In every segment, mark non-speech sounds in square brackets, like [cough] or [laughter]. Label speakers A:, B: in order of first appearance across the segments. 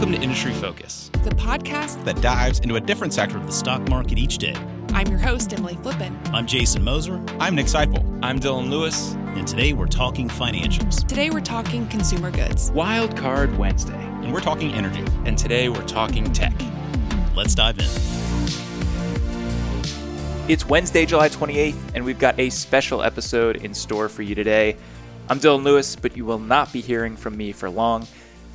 A: Welcome to Industry Focus,
B: the podcast
A: that dives into a different sector of the stock market each day.
B: I'm your host, Emily Flippen.
A: I'm Jason Moser.
C: I'm Nick Sciple.
D: I'm Dylan Lewis.
A: And today we're talking financials.
B: Today we're talking consumer goods.
D: Wild Card Wednesday.
C: And we're talking energy.
D: And today we're talking tech.
A: Let's dive in.
E: It's Wednesday, July 28th, and we've got a special episode in store for you today. I'm Dylan Lewis, but you will not be hearing from me for long.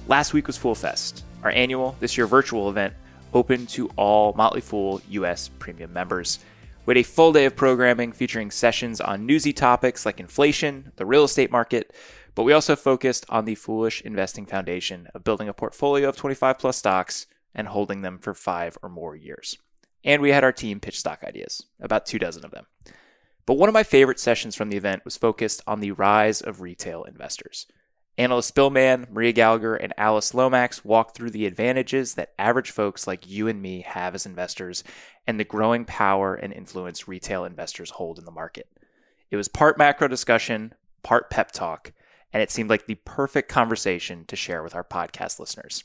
E: Last week was Fool Fest, our annual, this year virtual event open to all Motley Fool US premium members. We had a full day of programming featuring sessions on newsy topics like inflation, the real estate market, but we also focused on the foolish investing foundation of building a portfolio of 25 plus stocks and holding them for five or more years. And we had our team pitch stock ideas, about two dozen of them. But one of my favorite sessions from the event was focused on the rise of retail investors. Analyst Bill Mann, Maria Gallagher, and Alice Lomax walk through the advantages that average folks like you and me have as investors and the growing power and influence retail investors hold in the market. It was part macro discussion, part pep talk, and it seemed like the perfect conversation to share with our podcast listeners.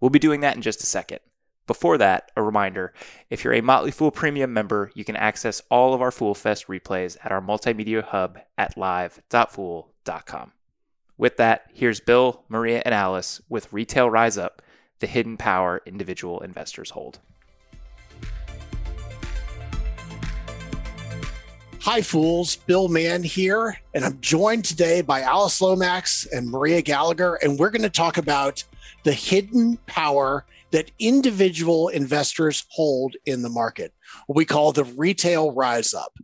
E: We'll be doing that in just a second. Before that, a reminder if you're a Motley Fool Premium member, you can access all of our Fool Fest replays at our multimedia hub at live.fool.com. With that, here's Bill, Maria, and Alice with Retail Rise Up, the hidden power individual investors hold.
F: Hi, fools. Bill Mann here, and I'm joined today by Alice Lomax and Maria Gallagher, and we're going to talk about the hidden power that individual investors hold in the market, what we call the retail rise up.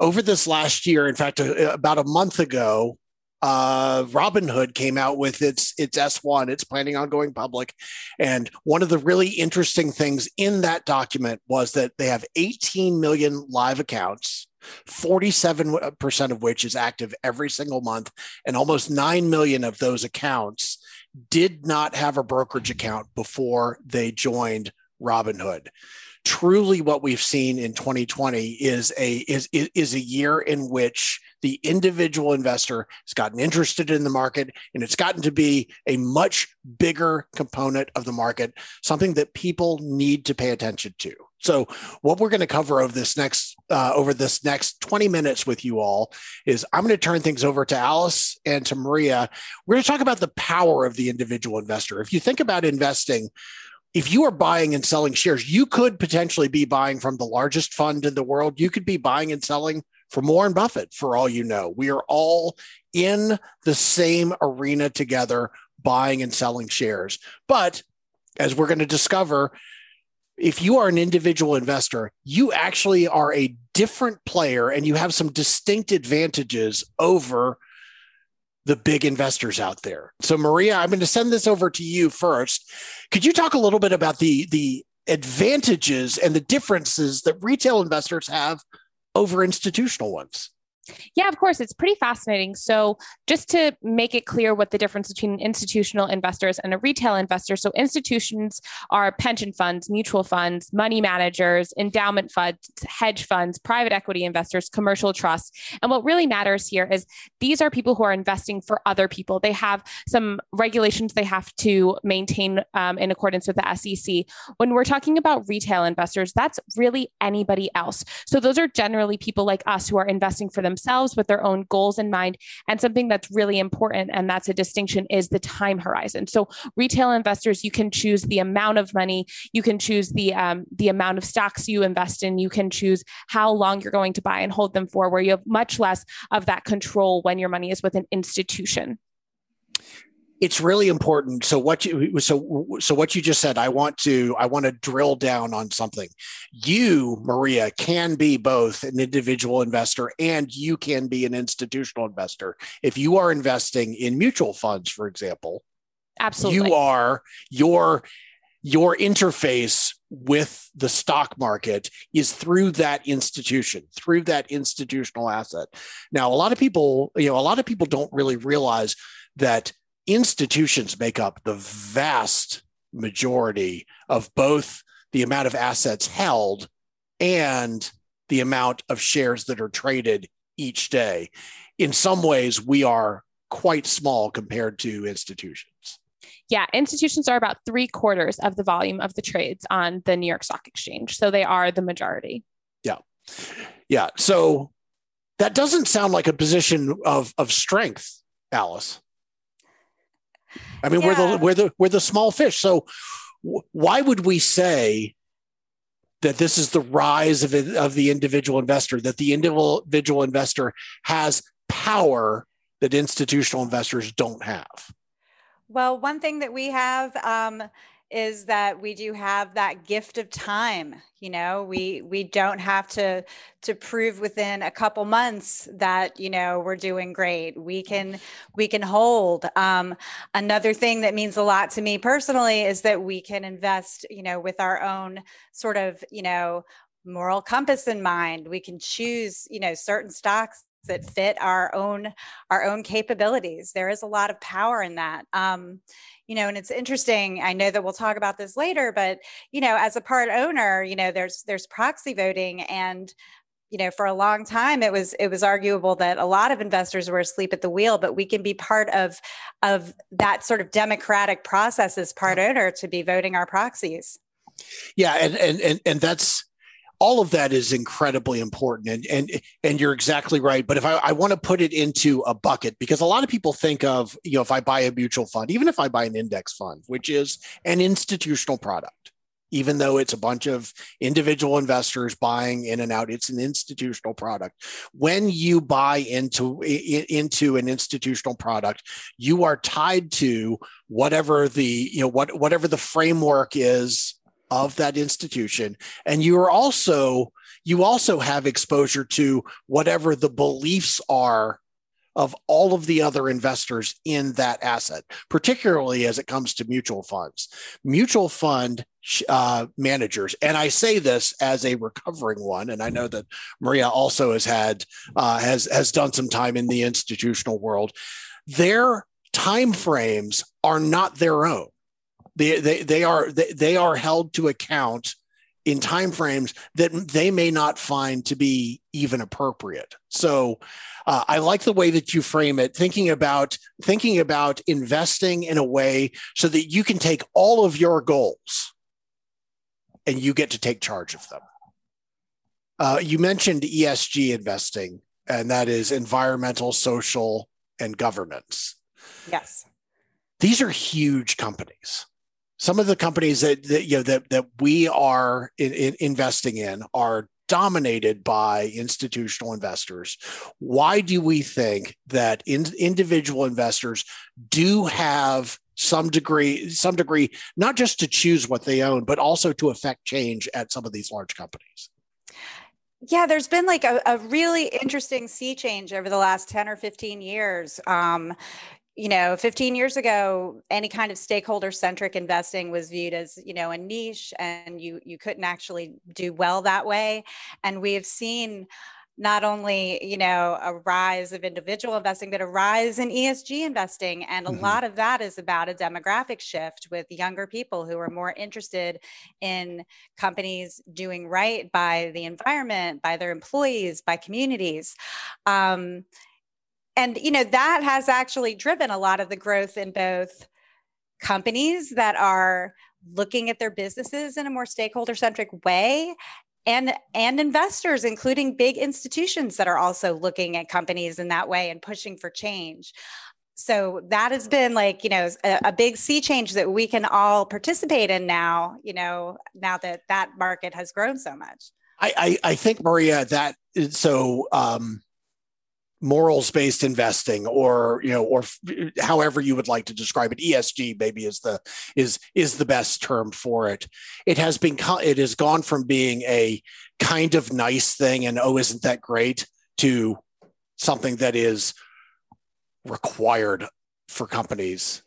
F: Over this last year, in fact, uh, about a month ago, uh, Robinhood came out with its its S1. It's planning on going public, and one of the really interesting things in that document was that they have 18 million live accounts. 47% of which is active every single month, and almost 9 million of those accounts did not have a brokerage account before they joined Robinhood truly what we've seen in 2020 is a is is a year in which the individual investor has gotten interested in the market and it's gotten to be a much bigger component of the market something that people need to pay attention to. So what we're going to cover over this next uh, over this next 20 minutes with you all is i'm going to turn things over to alice and to maria. We're going to talk about the power of the individual investor. If you think about investing if you are buying and selling shares, you could potentially be buying from the largest fund in the world. You could be buying and selling from Warren Buffett, for all you know. We are all in the same arena together, buying and selling shares. But as we're going to discover, if you are an individual investor, you actually are a different player and you have some distinct advantages over the big investors out there. So Maria, I'm going to send this over to you first. Could you talk a little bit about the the advantages and the differences that retail investors have over institutional ones?
G: Yeah, of course. It's pretty fascinating. So, just to make it clear what the difference between institutional investors and a retail investor. So, institutions are pension funds, mutual funds, money managers, endowment funds, hedge funds, private equity investors, commercial trusts. And what really matters here is these are people who are investing for other people. They have some regulations they have to maintain um, in accordance with the SEC. When we're talking about retail investors, that's really anybody else. So, those are generally people like us who are investing for them themselves with their own goals in mind. And something that's really important, and that's a distinction, is the time horizon. So retail investors, you can choose the amount of money, you can choose the um, the amount of stocks you invest in, you can choose how long you're going to buy and hold them for, where you have much less of that control when your money is with an institution
F: it's really important. So what you so so what you just said i want to i want to drill down on something. You maria can be both an individual investor and you can be an institutional investor. If you are investing in mutual funds for example
G: absolutely.
F: you are your your interface with the stock market is through that institution through that institutional asset. Now a lot of people you know a lot of people don't really realize that institutions make up the vast majority of both the amount of assets held and the amount of shares that are traded each day. In some ways, we are quite small compared to institutions.
G: Yeah, institutions are about three quarters of the volume of the trades on the New York Stock Exchange. So they are the majority.
F: Yeah. Yeah. So that doesn't sound like a position of, of strength, Alice. I mean, yeah. we're the we're the we're the small fish. So w- why would we say that this is the rise of, of the individual investor, that the individual investor has power that institutional investors don't have?
C: Well, one thing that we have um, is that we do have that gift of time you know? We we don't have to to prove within a couple months that you know we're doing great. We can we can hold. Um, another thing that means a lot to me personally is that we can invest you know with our own sort of you know moral compass in mind. We can choose you know certain stocks that fit our own our own capabilities. There is a lot of power in that um, you know and it's interesting i know that we'll talk about this later but you know as a part owner you know there's there's proxy voting and you know for a long time it was it was arguable that a lot of investors were asleep at the wheel but we can be part of of that sort of democratic process as part owner to be voting our proxies.
F: Yeah and and and, and that's all of that is incredibly important. And and and you're exactly right. But if I, I want to put it into a bucket because a lot of people think of you know if i buy a mutual fund even if i buy an index fund which is an institutional product even though it's a bunch of individual investors buying in and out it's an institutional product. When you buy into into an institutional product you are tied to whatever the you know what whatever the framework is of that institution and you are also you also have exposure to whatever the beliefs are of all of the other investors in that asset, particularly as it comes to mutual funds. Mutual fund uh, managers, and I say this as a recovering one, and I know that Maria also has had uh, has has done some time in the institutional world. Their time frames are not their own. They, they, they are they, they are held to account in timeframes that they may not find to be even appropriate. So uh, I like the way that you frame it, thinking about thinking about investing in a way so that you can take all of your goals and you get to take charge of them. Uh, you mentioned ESG investing, and that is environmental, social, and governance.
C: Yes.
F: These are huge companies some of the companies that, that you know that that we are in, in investing in are dominated by institutional investors. Why do we think that in, individual investors do have some degree, some degree, not just to choose what they own, but also to affect change at some of these large companies?
C: Yeah, there's been like a, a really interesting sea change over the last 10 or 15 years. Um, you know 15 years ago any kind of stakeholder centric investing was viewed as you know a niche and you you couldn't actually do well that way. And we have seen not only you know a rise of individual investing but a rise in esg investing. And a mm-hmm. lot of that is about a demographic shift with younger people who are more interested in companies doing right by the environment by their employees by communities. Um, and you know that has actually driven a lot of the growth in both companies that are looking at their businesses in a more stakeholder centric way and and investors including big institutions that are also looking at companies in that way and pushing for change. So that has been like you know a, a, big sea change that we can all participate in now you know now that that market has grown so much.
F: I i, I think maria that so um morals based investing or you know or however you would like to describe it. Esg maybe is the is is the best term for it. It has been it has gone from being a kind of nice thing and oh isn't that great? to something that is required for companies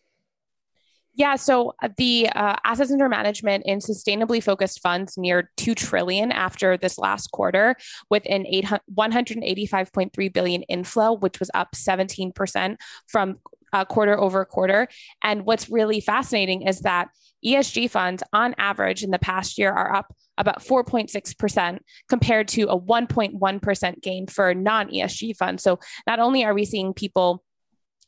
G: yeah, so uh, the uh, assets under management in sustainably focused funds near 2 trillion after this last quarter with an 185.3 billion inflow which was up 17% from uh, quarter over quarter. And what's really fascinating is that ESG funds on average in the past year are up about 4.6% compared to a 1.1% gain for non ESG funds. So not only are we seeing people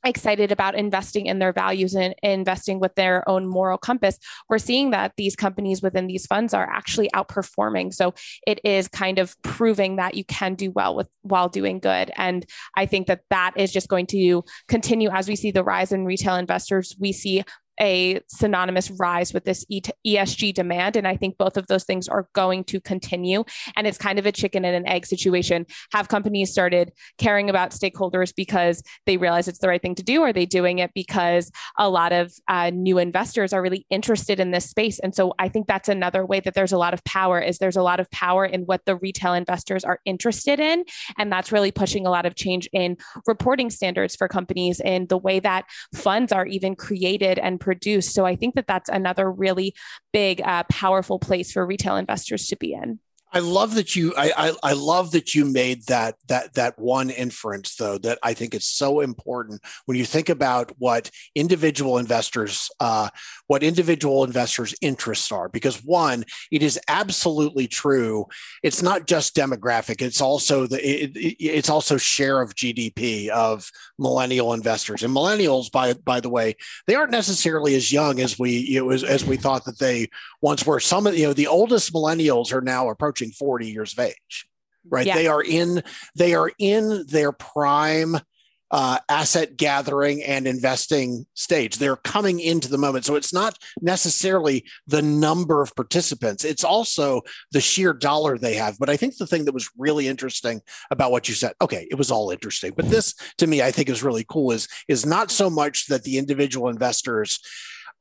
G: excited about investing in their values and investing with their own moral compass, we're seeing that these companies within these funds are actually outperforming. So it is kind of proving that you can do well with while doing good. And I think that that is just going to continue as we see the rise in retail investors. We see a synonymous rise with this ESG demand. And I think both of those things are going to continue. And it's kind of a chicken and an egg situation. Have companies started caring about stakeholders because they realize it's the right thing to do? Are they doing it because a lot of uh, new investors are really interested in this space? And so I think that's another way that there's a lot of power is there's a lot of power in what the retail investors are interested in. And that's really pushing a lot of change in reporting standards for companies in the way that funds are even created and produce. So I think that that's another really big, uh, powerful place for retail investors to be in.
F: I love that you I, I, I love that you made that that that one inference though that I think is so important. When you think about what individual investors uh, what individual investors interests are because one it is absolutely true it's not just demographic it's also the it, it's also share of GDP of millennial investors. And millennials by by the way they aren't necessarily as young as we you know, as, as we thought that they once where some of you know the oldest millennials are now approaching approaching 40 years of age right yeah. they are in they are in their prime uh, asset gathering and investing stage. They're coming into the moment. So it's not necessarily the number of participants, it's also the sheer dollar they have. But I think the thing that was really interesting about what you said, okay, it was all interesting, but this to me, I think is really cool is, is not so much that the individual investors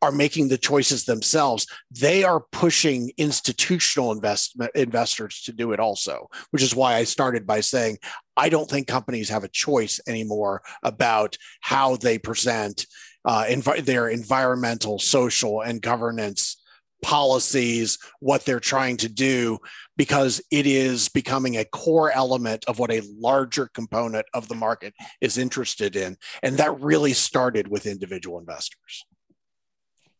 F: are making the choices themselves. They are pushing institutional investment investors to do it also, which is why I started by saying I don't think companies have a choice anymore about how they present uh, env- their environmental, social, and governance policies, what they're trying to do, because it is becoming a core element of what a larger component of the market is interested in. And that really started with individual investors.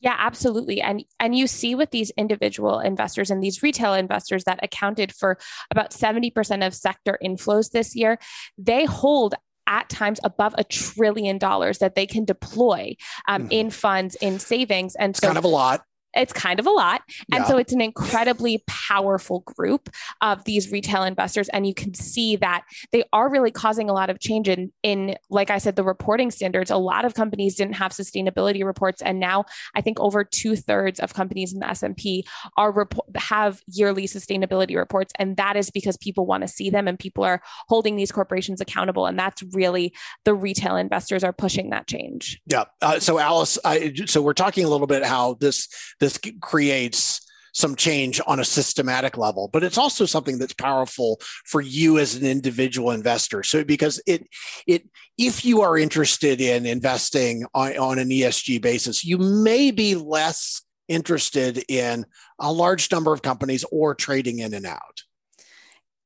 G: Yeah, absolutely. And and you see with these individual investors and these retail investors that accounted for about 70% of sector inflows this year, they hold at times above a trillion dollars that they can deploy um, mm-hmm. in funds in savings and
F: it's so kind of a lot
G: it's kind of a lot. And yeah. so it's an incredibly powerful group of these retail investors. And you can see that they are really causing a lot of change in, in, like I said, the reporting standards. A lot of companies didn't have sustainability reports. And now I think over two thirds of companies in the S&P are report, have yearly sustainability reports. And that is because people want to see them and people are holding these corporations accountable. And that's really the retail investors are pushing that change.
F: Yeah. Uh, so Alice, I, so we're talking a little bit how this, this creates some change on a systematic level but it's also something that's powerful for you as an individual investor. So because it it if you are interested in investing on, on an esg basis you may be less interested in a large number of companies or trading in and out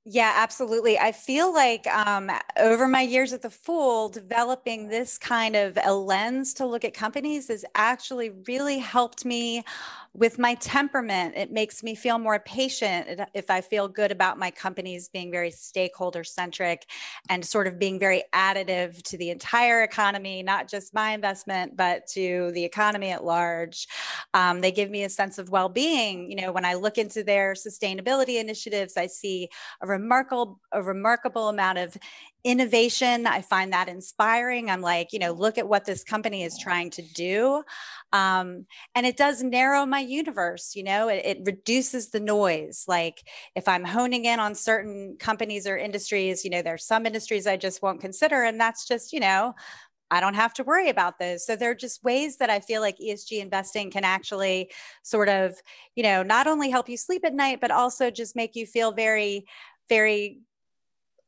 C: yeah, absolutely. I feel like um, over my years at the Fool, developing this kind of a lens to look at companies has actually really helped me with my temperament, it makes me feel more patient if I feel good about my companies being very stakeholder centric and sort of being very additive to the entire economy, not just my investment, but to the economy at large. Um, they give me a sense of well being. You know, when I look into their sustainability initiatives, I see a remarkable, a remarkable amount of innovation. I find that inspiring. I'm like, you know, look at what this company is trying to do. Um, and it does narrow my universe, you know, it, it reduces the noise. Like if I'm honing in on certain companies or industries, you know, there's some industries I just won't consider. And that's just, you know, I don't have to worry about those. So there are just ways that I feel like ESG investing can actually sort of, you know, not only help you sleep at night, but also just make you feel very, very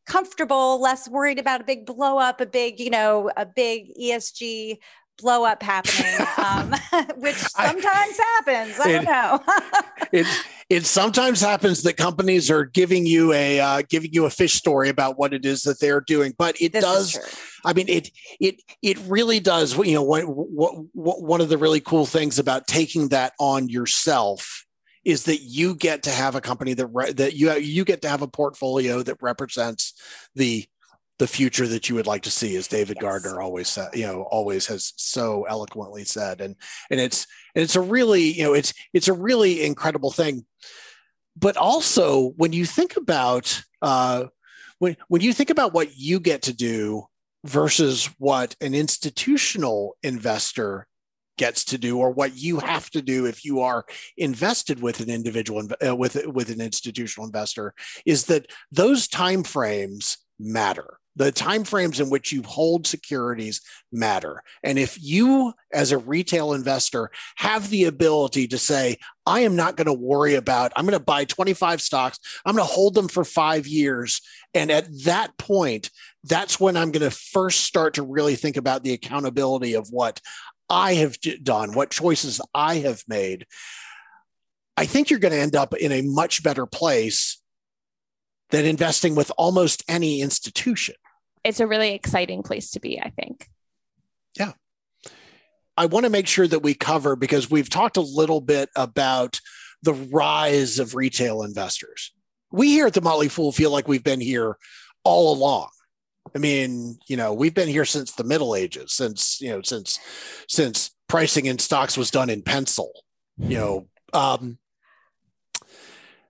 C: comfortable, less worried about a big blow up, a big, you know, a big ESG blow up happening, [laughs] um, [laughs] which sometimes I, happens. I it, don't know. [laughs]
F: it it sometimes happens that companies are giving you a uh, giving you a fish story about what it is that they're doing, but it this does. I mean, it it it really does. You know, what, what, what one of the really cool things about taking that on yourself is that you get to have a company that re- that you you get to have a portfolio that represents the the future that you would like to see, as David
C: Yes.
F: Gardner always said, you know, always has so eloquently said. And and it's and it's a really, you know, it's it's a really incredible thing. But also when you think about uh when when you think about what you get to do versus what an institutional investor gets to do or what you have to do if you are invested with an individual uh, with with an institutional investor is that those time frames matter. The time frames in which you hold securities matter. And if you as a retail investor have the ability to say i am not going to worry about i'm going to buy 25 stocks i'm going to hold them for 5 years and at that point that's when i'm going to first start to really think about the accountability of what I have done, what choices I have made, I think you're going to end up in a much better place than investing with almost any institution.
G: It's a really exciting place to be, I think. Yeah.
F: I want to make sure that we cover because we've talked a little bit about the rise of retail investors. We here at the Motley Fool feel like we've been here all along. I mean, you know, we've been here since the Middle Ages, since you know, since since pricing in stocks was done in pencil. You know, um,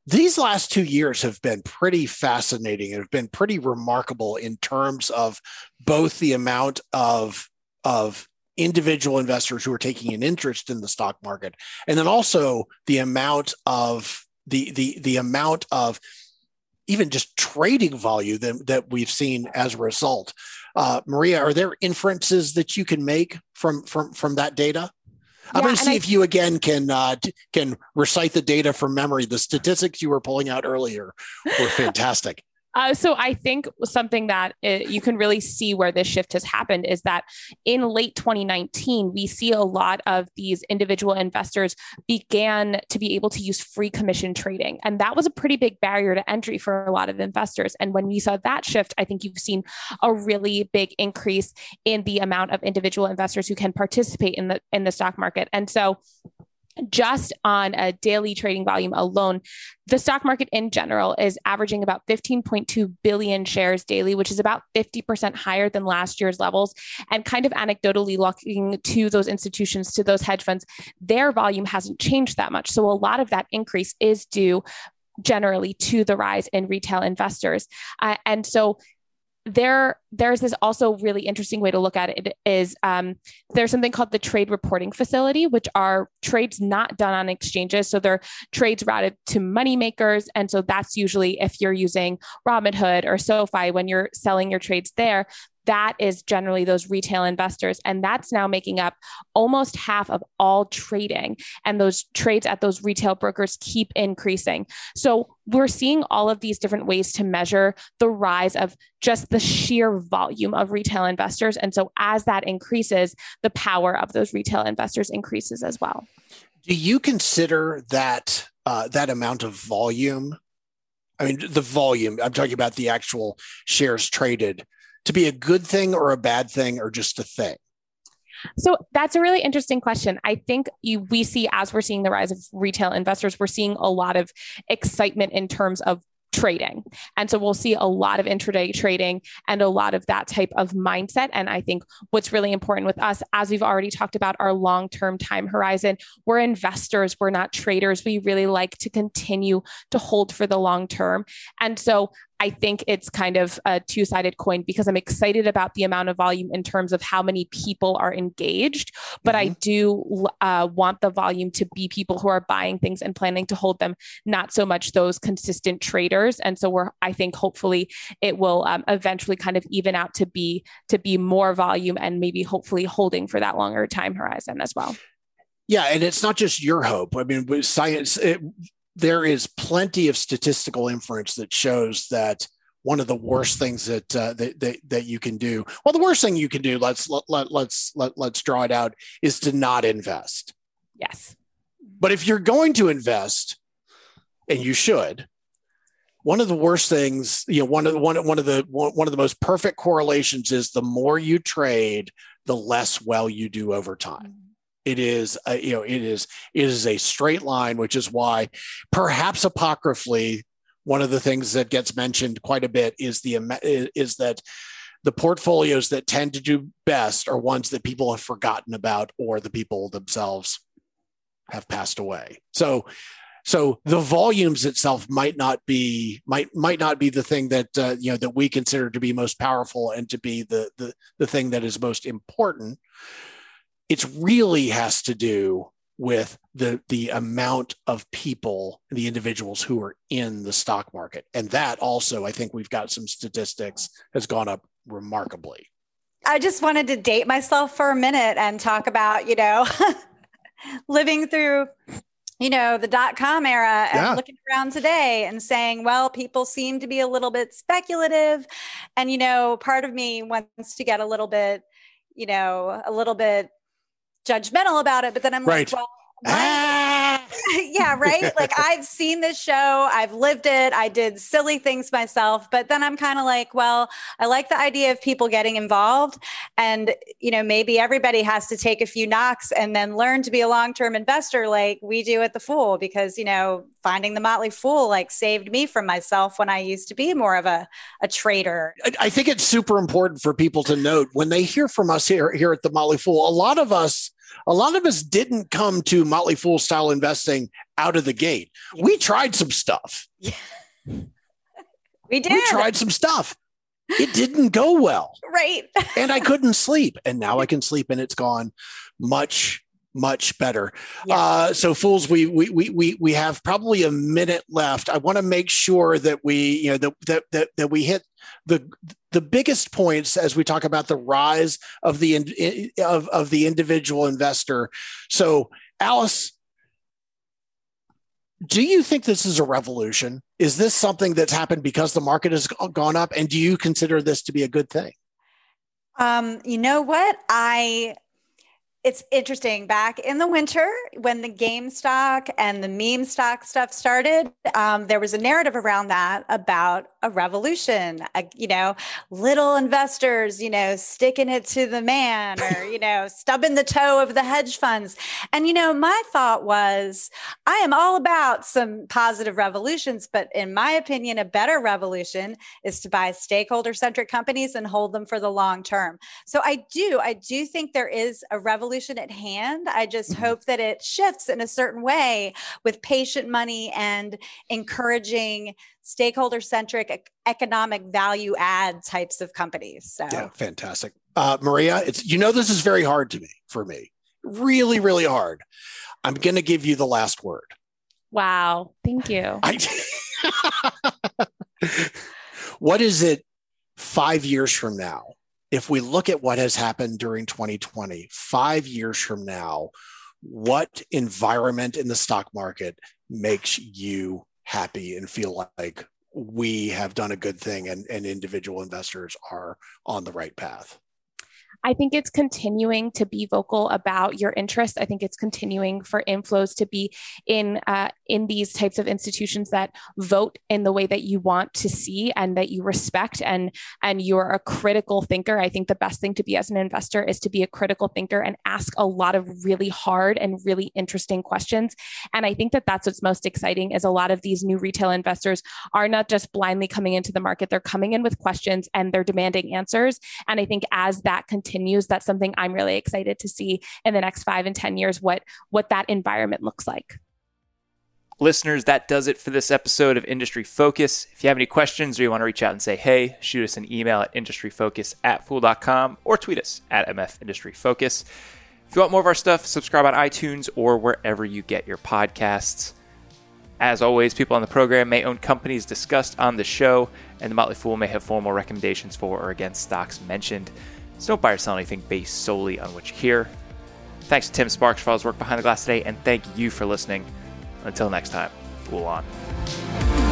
F: these last two years have been pretty fascinating and have been pretty remarkable in terms of both the amount of of individual investors who are taking an interest in the stock market and then also the amount of the the the amount of even just trading value that, that we've seen as a result. Uh, maria are there inferences that you can make from from from that data? I'm
G: Yeah,
F: going to see
G: I-
F: if you again can uh, can recite the data from memory. The statistics you were pulling out earlier were fantastic
G: Uh, so I think something that uh, you can really see where this shift has happened is that in late 2019, we see a lot of these individual investors began to be able to use free commission trading. And that was a pretty big barrier to entry for a lot of investors. And when we saw that shift, I think you've seen a really big increase in the amount of individual investors who can participate in the in the stock market. And so just on a daily trading volume alone, the stock market in general is averaging about 15.2 billion shares daily, which is about 50% higher than last year's levels. And kind of anecdotally looking to those institutions, to those hedge funds, their volume hasn't changed that much. So a lot of that increase is due generally to the rise in retail investors. Uh, and so there there's this also really interesting way to look at it is um, there's something called the trade reporting facility which are trades not done on exchanges. So they're trades routed to money makers and so that's usually if you're using robinhood or sofi when you're selling your trades there that is generally those retail investors and that's now making up almost half of all trading and those trades at those retail brokers keep increasing. So we're seeing all of these different ways to measure the rise of just the sheer volume of retail investors and so as that increases the power of those retail investors increases as well.
F: Do you consider that uh, that amount of volume? I mean the volume i'm talking about the actual shares traded to be a good thing or a bad thing or just a thing
G: So that's a really interesting question. I think you, we see as we're seeing the rise of retail investors, we're seeing a lot of excitement in terms of trading. And so we'll see a lot of intraday trading and a lot of that type of mindset. And I think what's really important with us, as we've already talked about our long term time horizon, we're investors, we're not traders. We really like to continue to hold for the long term. And so I think it's kind of a two sided coin because I'm excited about the amount of volume in terms of how many people are engaged. But I do uh, want the volume to be people who are buying things and planning to hold them, not so much those consistent traders. And so we're, I think, hopefully it will um, eventually kind of even out to be to be more volume and maybe hopefully holding for that longer time horizon as well.
F: yeah and it's not just your hope i mean with science it, there is plenty of statistical inference that shows that one of the worst things that, uh, that, that that you can do well the worst thing you can do let's let, let, let's let, let's draw it out is to not invest
G: Yes.
F: But if you're going to invest, and you should, one of the worst things, you know, one of the one, one of the one of the most perfect correlations is the more you trade, the less well you do over time. It is, uh, you know, it is it is a straight line, which is why, perhaps apocryphally, one of the things that gets mentioned quite a bit is the is that the portfolios that tend to do best are ones that people have forgotten about or the people themselves have passed away. So so the volumes itself might not be might might not be the thing that uh, you know that we consider to be most powerful and to be the the the thing that is most important. It really has to do with the the amount of people the individuals who are in the stock market. And that also i think we've got some statistics has gone up remarkably.
C: I just wanted to date myself for a minute and talk about you know [laughs] living through you know the dot com era and yeah. looking around today and saying well people seem to be a little bit speculative. And you know part of me wants to get a little bit you know a little bit judgmental about it, but then I'm right. like, well! [laughs] yeah, right. like [laughs] I've seen this show, I've lived it, I did silly things myself, but then I'm kind of like, well, I like the idea of people getting involved. And, you know, maybe everybody has to take a few knocks and then learn to be a long term investor like we do at the Fool, because, you know, finding the Motley Fool like saved me from myself when I used to be more of a, a trader.
F: I think it's super important for people to note when they hear from us here, here at the Motley Fool, a lot of us a lot of us didn't come to Motley Fool style investing out of the gate. We tried some stuff. [laughs]
C: Yeah. We did.
F: We tried some stuff. It didn't go well.
C: Right. [laughs]
F: and I couldn't sleep. And now I can sleep and it's gone much much better. Yeah. Uh, so fools, we, we we we we have probably a minute left. I want to make sure that we you know that, that that that we hit the the biggest points as we talk about the rise of the of of the individual investor. So Alice. Do you think this is a revolution? Is this something that's happened because the market has gone up? And do you consider this to be a good thing?
C: Um, you know what? I it's interesting. Back in the winter, when the GameStop and the meme stock stuff started, um, there was a narrative around that about a revolution. A, you know, little investors, you know, sticking it to the man, or you know, [laughs] stubbing the toe of the hedge funds. And you know, my thought was, I am all about some positive revolutions, but in my opinion, a better revolution is to buy stakeholder-centric companies and hold them for the long term. So I do, I do think there is a revolution solution at hand. I just mm-hmm. hope that it shifts in a certain way with patient money and encouraging stakeholder centric economic value add types of companies. So
F: yeah, fantastic. Uh, Maria, it's you know this is very hard to me for me. Really, really hard. I'm going to give you the last word.
G: Wow. Thank you. [laughs] I, [laughs]
F: what is it five years from now if we look at what has happened during 2020, five years from now, what environment in the stock market makes you happy and feel like we have done a good thing and, and individual investors are on the right path?
G: I think it's continuing to be vocal about your interests. I think it's continuing for inflows to be in uh, in these types of institutions that vote in the way that you want to see and that you respect and and you're a critical thinker. I think the best thing to be as an investor is to be a critical thinker and ask a lot of really hard and really interesting questions. And I think that that's what's most exciting is a lot of these new retail investors are not just blindly coming into the market; they're coming in with questions and they're demanding answers. And I think as that continues continues, that's something I'm really excited to see in the next five and 10 years, what, what that environment looks like.
E: Listeners, that does it for this episode of Industry Focus. If you have any questions or you want to reach out and say, hey, shoot us an email at industryfocus at fool.com or tweet us at MF Industry Focus. If you want more of our stuff, subscribe on iTunes or wherever you get your podcasts. As always, people on the program may own companies discussed on the show, and the Motley Fool may have formal recommendations for or against stocks mentioned. So don't buy or sell anything based solely on what you hear. Thanks to Tim Sparks for all his work behind the glass today, and thank you for listening. Until next time, Fool on.